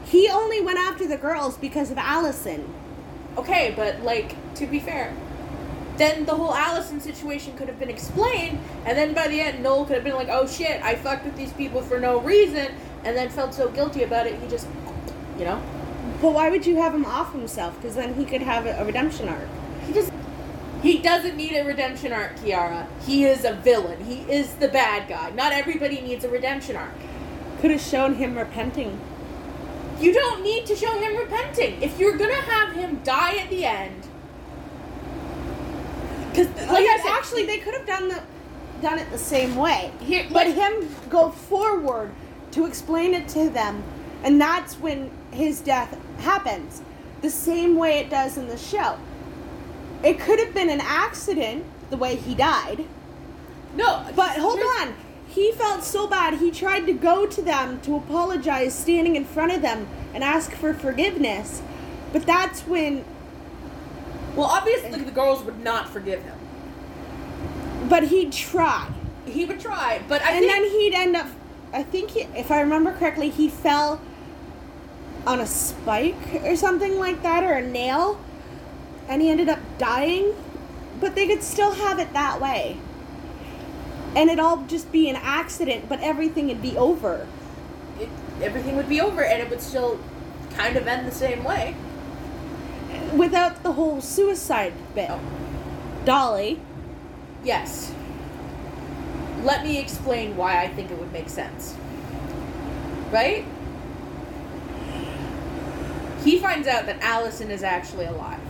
He only went after the girls because of Alison. okay, but like to be fair, then the whole Alison situation could have been explained, and then by the end, Noel could have been like, "Oh shit, I fucked with these people for no reason," and then felt so guilty about it, he just, you know, But why would you have him off himself? Because then he could have a, redemption arc. he just. He doesn't need a redemption arc, Kiara. He is a villain. He is the bad guy. Not everybody needs a redemption arc. Could have shown him repenting. You don't need to show him repenting. If you're gonna have him die at the end, because like I said, actually, they could have done the done it the same way. Here- but him go forward to explain it to them, and that's when his death happens, the same way it does in the show. It could have been an accident the way he died, no. but hold on. He felt so bad. He tried to go to them to apologize, standing in front of them and ask for forgiveness. But that's when. Well, obviously the girls would not forgive him. But he'd try. He would try, but I and think then he'd end up i think he, if i remember correctly he fell on a spike or something like that or a nail and he ended up dying but they could still have it that way and it'd all just be an accident but everything would be over it, everything would be over, and it would still kind of end the same way. Without the whole suicide bit dolly Yes. Let me explain why I think it would make sense. Right? He finds out that Alison is actually alive.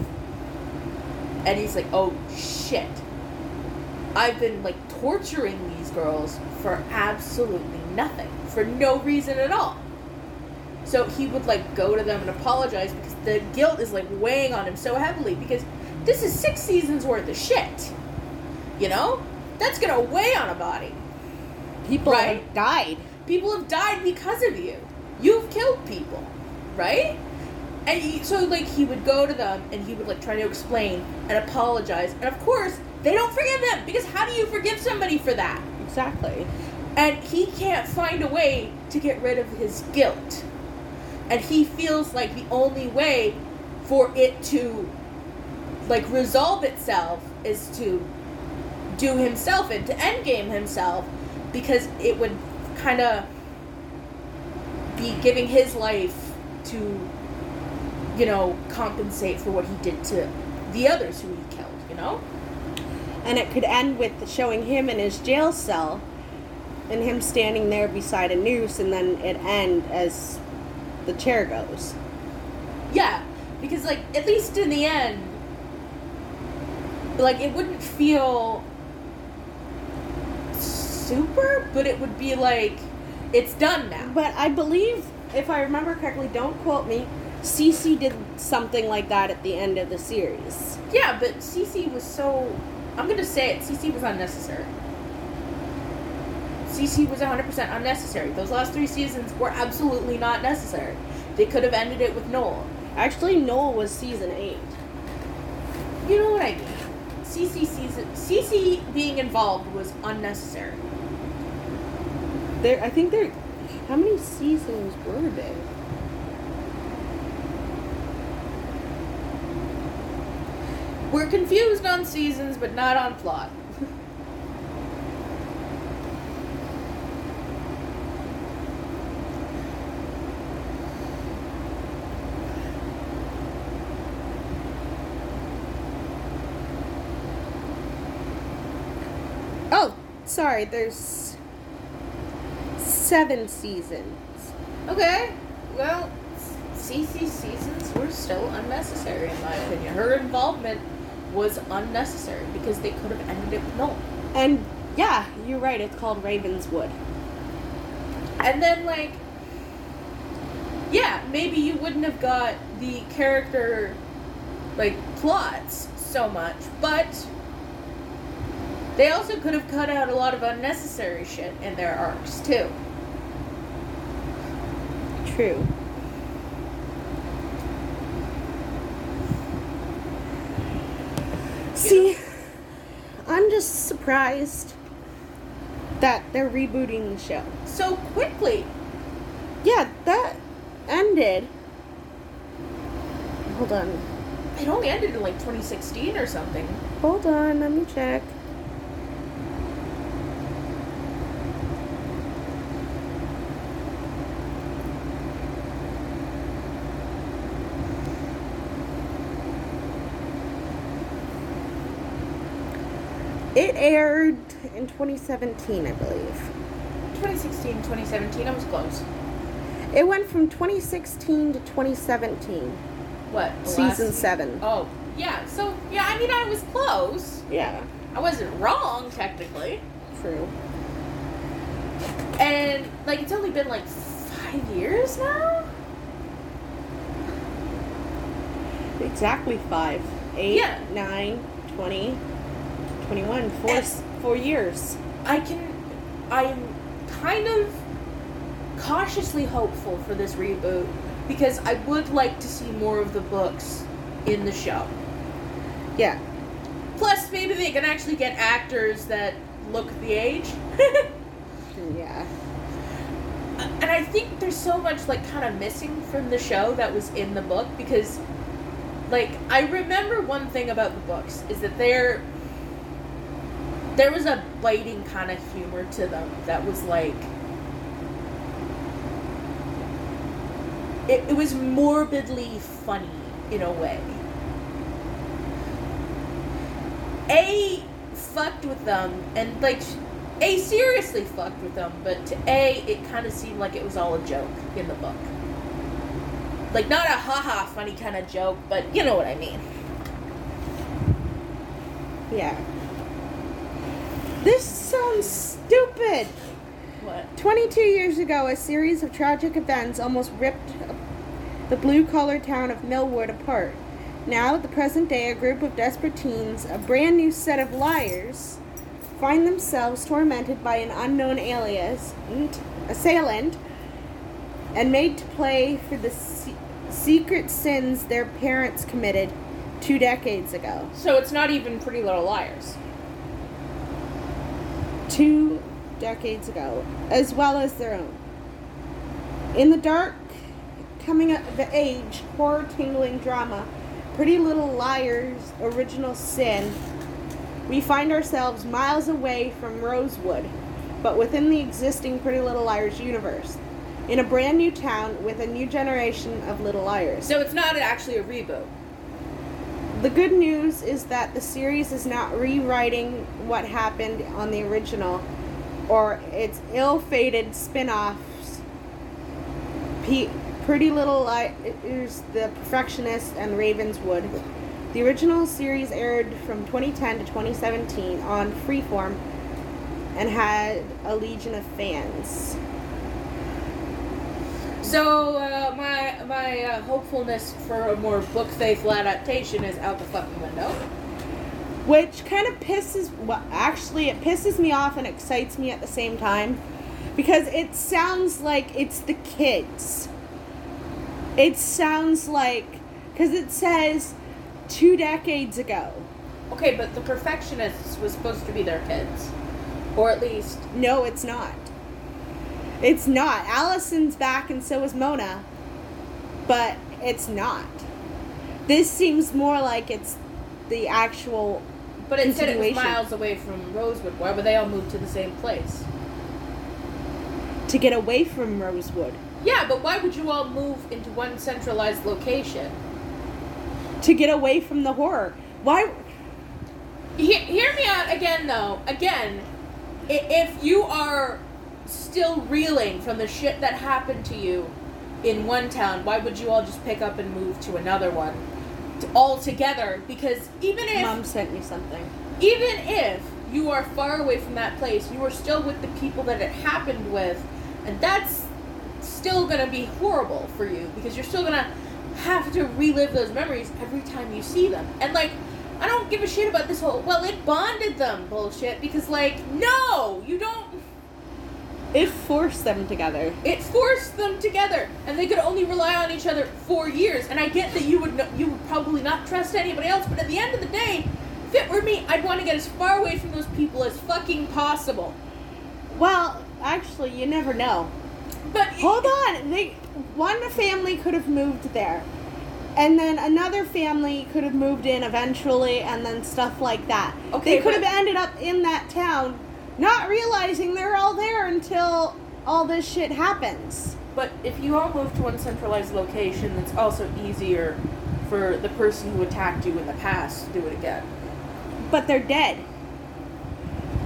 And he's like, oh shit. I've been like torturing these girls for absolutely nothing. For no reason at all. So he would like go to them and apologize because the guilt is like weighing on him so heavily because this is six seasons worth of shit. You know? That's gonna weigh on a body. people Right. have died People have died because of you. You've killed people, right? And he, so, like, he would go to them and he would, like, try to explain and apologize. And of course, they don't forgive him because how do you forgive somebody for that? exactly And he can't find a way to get rid of his guilt. And he feels like the only way for it to like resolve itself is to do himself and to endgame himself because it would kind of be giving his life to you know compensate for what he did to the others who he killed you know? And it could end with showing him in his jail cell and him standing there beside a noose, and then it end as the chair goes. Yeah, because like at least in the end, like it wouldn't feel super, but it would be like it's done now. But I believe, if I remember correctly, don't quote me, Cece did something like that at the end of the series. Yeah, but Cece was so. I'm gonna say it. Cece was unnecessary. Cece was 100% unnecessary. Those last three seasons were absolutely not necessary. They could have ended it with Noel. Actually, Noel was season 8. You know what I mean? Cece season Cece being involved was unnecessary. There, I think there. How many seasons were there? We're confused on seasons, but not on plot. Oh, sorry, there's seven seasons. Okay, well, Cece seasons were still unnecessary in my opinion. Her involvement was unnecessary because they could have ended it with Noel. And yeah, you're right, it's called Ravenswood. And then, like, yeah, maybe you wouldn't have got the character, like, plots so much, but they also could have cut out a lot of unnecessary shit in their arcs, too. True. See, I'm just surprised that they're rebooting the show. So quickly. Yeah, that ended. Hold on. It only ended in, like, 2016 or something. Hold on, let me check. Aired in 2017, I believe. 2016, 2017, I was close. It went from 2016 to 2017, What? season last- 7. Oh, yeah, so, yeah, I mean, I was close. Yeah, I wasn't wrong, technically. true. And, like, it's only been, like, five years now? Exactly five, eight, Yeah. nine, 20, 21, four, And- four years. I can. I'm kind of cautiously hopeful for this reboot because I would like to see more of the books in the show. Yeah. Plus, maybe they can actually get actors that look the age. Yeah. and I think there's so much like kind of missing from the show that was in the book because like I remember one thing about the books is that there there was a biting kind of humor to them that was like it, it was morbidly funny in a way. A fucked with them and like A seriously fucked with them, but to A it kind of seemed like it was all a joke in the book. Like not a haha funny kind of joke, but you know what I mean. Yeah. This sounds stupid. What? 22 years ago, a series of tragic events almost ripped the blue collar town of Millwood apart. Now, at the present day, a group of desperate teens, a brand new set of liars, find themselves tormented by an unknown alias, assailant, and made to play for the se- secret sins their parents committed two decades ago. So it's not even Pretty Little Liars. Two decades ago, as well as their own. In the dark coming of age horror tingling drama, Pretty Little Liars Original Sin, we find ourselves miles away from Rosewood, but within the existing Pretty Little Liars universe, in a brand new town with a new generation of Little Liars. So it's not actually a reboot. The good news is that the series is not rewriting what happened on the original or its ill fated spin offs. P- Pretty Little Liars, The Perfectionist, and Ravenswood. The original series aired from 2010 to 2017 on Freeform and had a legion of fans. So uh, my my uh, hopefulness for a more book faithful adaptation is out the fucking window. which kind of pisses well actually it pisses me off and excites me at the same time. Because it sounds like it's the kids. It sounds like because it says two decades ago. Okay, but the perfectionists was supposed to be their kids, or at least no it's not it's not alison's back and so is mona but it's not this seems more like it's the actual But it said it was miles away from Rosewood. Why would they all move to the same place? to get away from rosewood Yeah, but why would you all move into one centralized location? to get away from the horror why He- hear me out again, though. Again, if you are still reeling from the shit that happened to you in one town, why would you all just pick up and move to another one all together? Because even if Mom sent me something. even if you are far away from that place, you are still with the people that it happened with, and that's still gonna be horrible for you because you're still gonna have to relive those memories every time you see them. And like, I don't give a shit about this whole well, it bonded them bullshit because like, no, you don't. It forced them together. It forced them together, and they could only rely on each other for years. And I get that you would no, you would probably not trust anybody else, but at the end of the day, if it were me, I'd want to get as far away from those people as fucking possible. Well, actually, you never know. But Hold on. They one family could have moved there. And then another family could have moved in eventually and then stuff like that. Okay, they could have ended up in that town not realizing they're all there until all this shit happens. But if you all move to one centralized location, it's also easier for the person who attacked you in the past to do it again. But they're dead.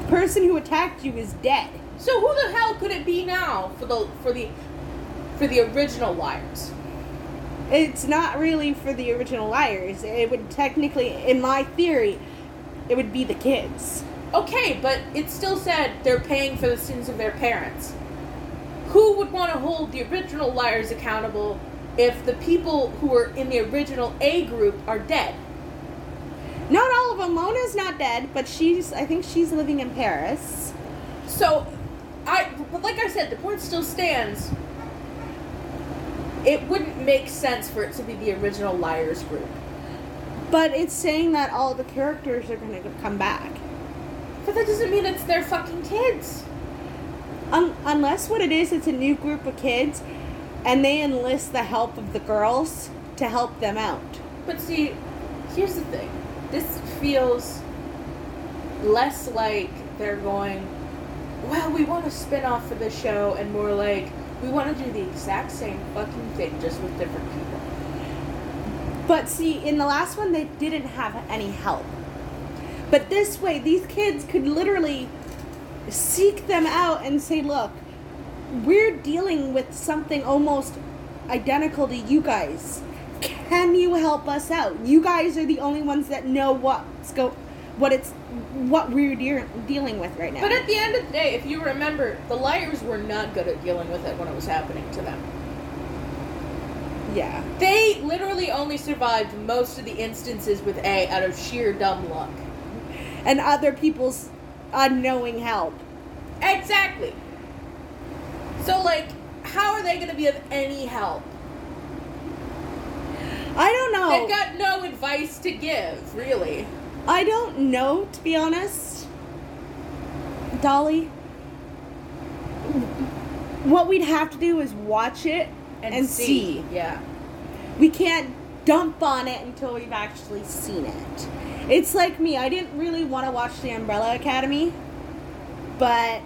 The person who attacked you is dead. So who the hell could it be now for the for the for the original liars? It's not really for the original liars. It would technically, in my theory, it would be the kids. Okay, but it still said they're paying for the sins of their parents. Who would want to hold the original liars accountable if the people who were in the original A group are dead? Not all of them. Mona's not dead, but she's. I think she's living in Paris. So, I but like I said, the point still stands. It wouldn't make sense for it to be the original liars group. But it's saying that all the characters are going to come back. But that doesn't mean it's their fucking kids. Un- unless what it is, it's a new group of kids, and they enlist the help of the girls to help them out. But see, here's the thing. This feels less like they're going, well, we want a spin off for the show, and more like, we want to do the exact same fucking thing, just with different people. But see, in the last one, they didn't have any help. But this way, these kids could literally seek them out and say, look, we're dealing with something almost identical to you guys. Can you help us out? You guys are the only ones that know what's go, what it's, what we're de- dealing with right now. But at the end of the day, if you remember, the liars were not good at dealing with it when it was happening to them. yeah. They literally only survived most of the instances with A out of sheer dumb luck. And other people's unknowing help. Exactly. So, like, how are they going to be of any help? I don't know. They've got no advice to give, really. I don't know, to be honest. Dolly. What we'd have to do is watch it and, see. Yeah. We can't dump on it until we've actually seen it. It's like me. I didn't really want to watch The Umbrella Academy, but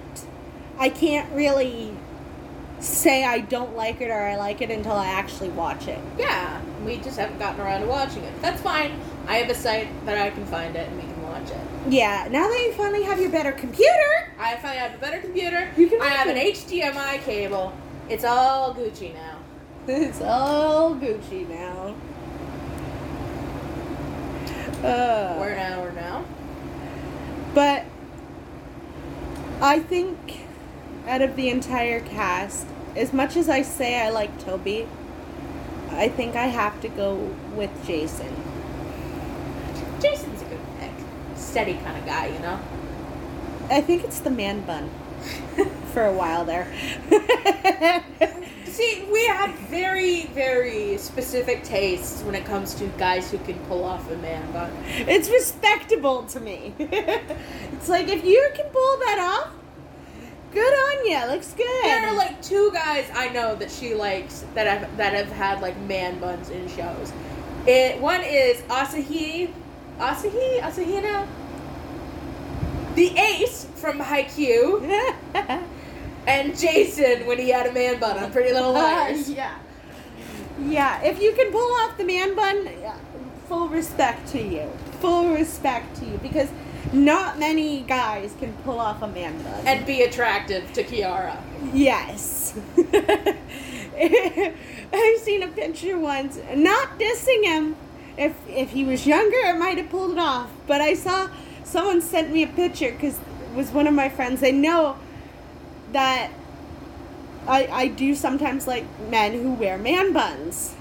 I can't really say I don't like it or I like it until I actually watch it. Yeah. We just haven't gotten around to watching it. That's fine. I have a site that I can find it and we can watch it. Yeah, now that you finally have your better computer, I finally have a better computer. You can I have an. HDMI cable. It's all Gucci now. it's all Gucci now. Uh, Where now? Where now? But I think out of the entire cast, as much as I say I like Toby, I think I have to go with Jason. Jason's a good pick. Steady kind of guy, you know? I think it's the man bun for a while there. See, we have very, very specific tastes when it comes to guys who can pull off a man bun. it's respectable to me. it's like if you can pull that off, good on you. Looks good. There are like two guys I know that she likes that have that have had like man buns in shows. It one is Asahi, Asahi, Asahina, the Ace from Haikyuu, and Jason when he had a man bun on Pretty Little uh, Liars. yeah. Yeah, if you can pull off the man bun, uh, full respect to you. Full respect to you because not many guys can pull off a man bun. and be attractive to Kiara. yes. I've seen a picture once, not dissing him. If if he was younger, I might have pulled it off. But I saw someone sent me a picture because it was one of my friends. They know that I I do sometimes like men who wear man buns.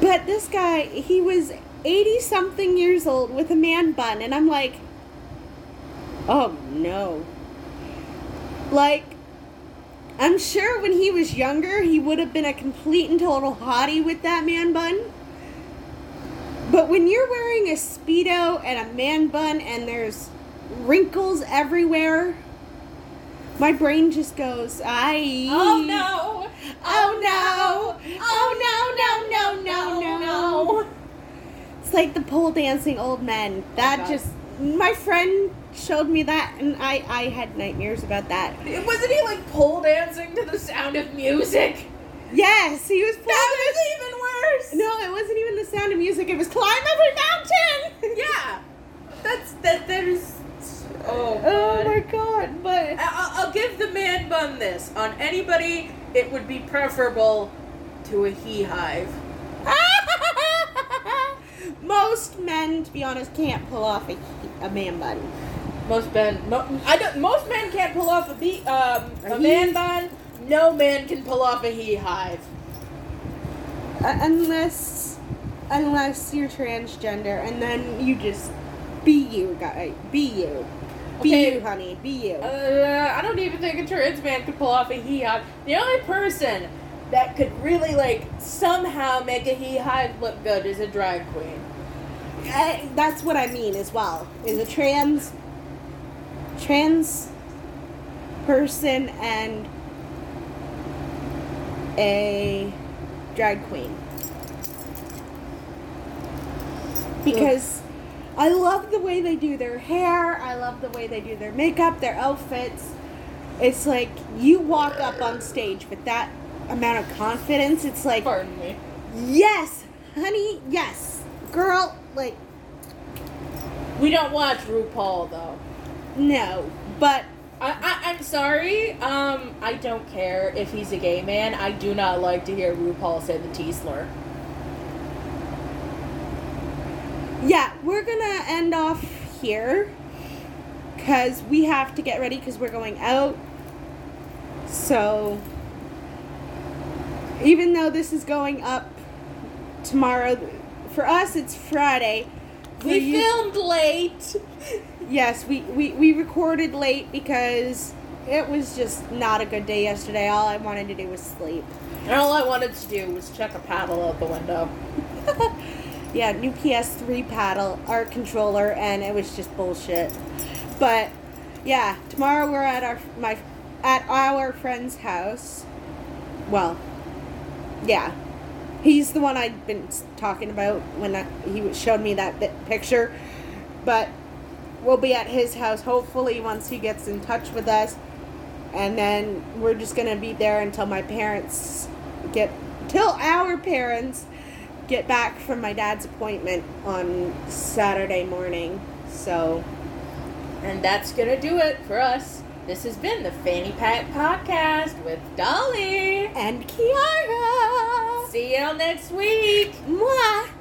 But this guy, he was 80 something years old with a man bun, and I'm like, oh no. Like, I'm sure when he was younger, he would have been a complete and total hottie with that man bun. But when you're wearing a Speedo and a man bun and there's wrinkles everywhere, my brain just goes, I. Oh no! Oh, oh no! Oh, oh no, no, no, no, no! It's like the pole dancing old men. Oh, that God. just. My friend showed me that, and I, I had nightmares about that. Wasn't he like pole dancing to the sound of music? Yes, he was pole That dancing. was even worse. No, it wasn't even the sound of music. It was climb every mountain. Yeah, that's that. There's. Oh. Oh my god! But I- I'll, I'll give the man bun this. On anybody, it would be preferable to a he hive. most men, to be honest, can't pull off a, a man bun. Most men, mo- I don't. Most men can't pull off a be um, A a man bun. No man can pull off a he hive. Uh, unless, unless you're transgender, and then you just be you, guy. Be you. Be Okay. you, honey. Be you. Uh, I don't even think a trans man could pull off a he hive. The only person that could really like somehow make a he hive look good is a drag queen. Uh, that's what I mean as well. Is a trans, trans person and a drag queen. Because I love the way they do their hair. I love the way they do their makeup, their outfits. It's like you walk up on stage with that amount of confidence. It's like, Pardon me. yes, honey, yes, girl, like, We don't watch RuPaul though. no. But I, I I'm sorry. Um, I don't care if he's a gay man. I do not like to hear RuPaul say the T slur. yeah, we're gonna end off here because we have to get ready because we're going out. So, even though this is going up tomorrow, for us it's Friday. For We you- filmed late. Yes, we, we, we recorded late because it was just not a good day yesterday. All I wanted to do was sleep. And all I wanted to do was check a paddle out the window. yeah, new PS3 paddle, art controller, and it was just bullshit. But yeah, tomorrow we're at our my at our friend's house, well, yeah, he's the one I'd been talking about when I, he showed me that picture. But we'll be at his house hopefully once he gets in touch with us, and then we're just gonna be there until my parents get till our parents get back from my dad's appointment on Saturday morning. So And that's gonna do it for us. This has been the Fanny Pack Podcast with Dolly. and Kiara. See y'all next week. Mwah.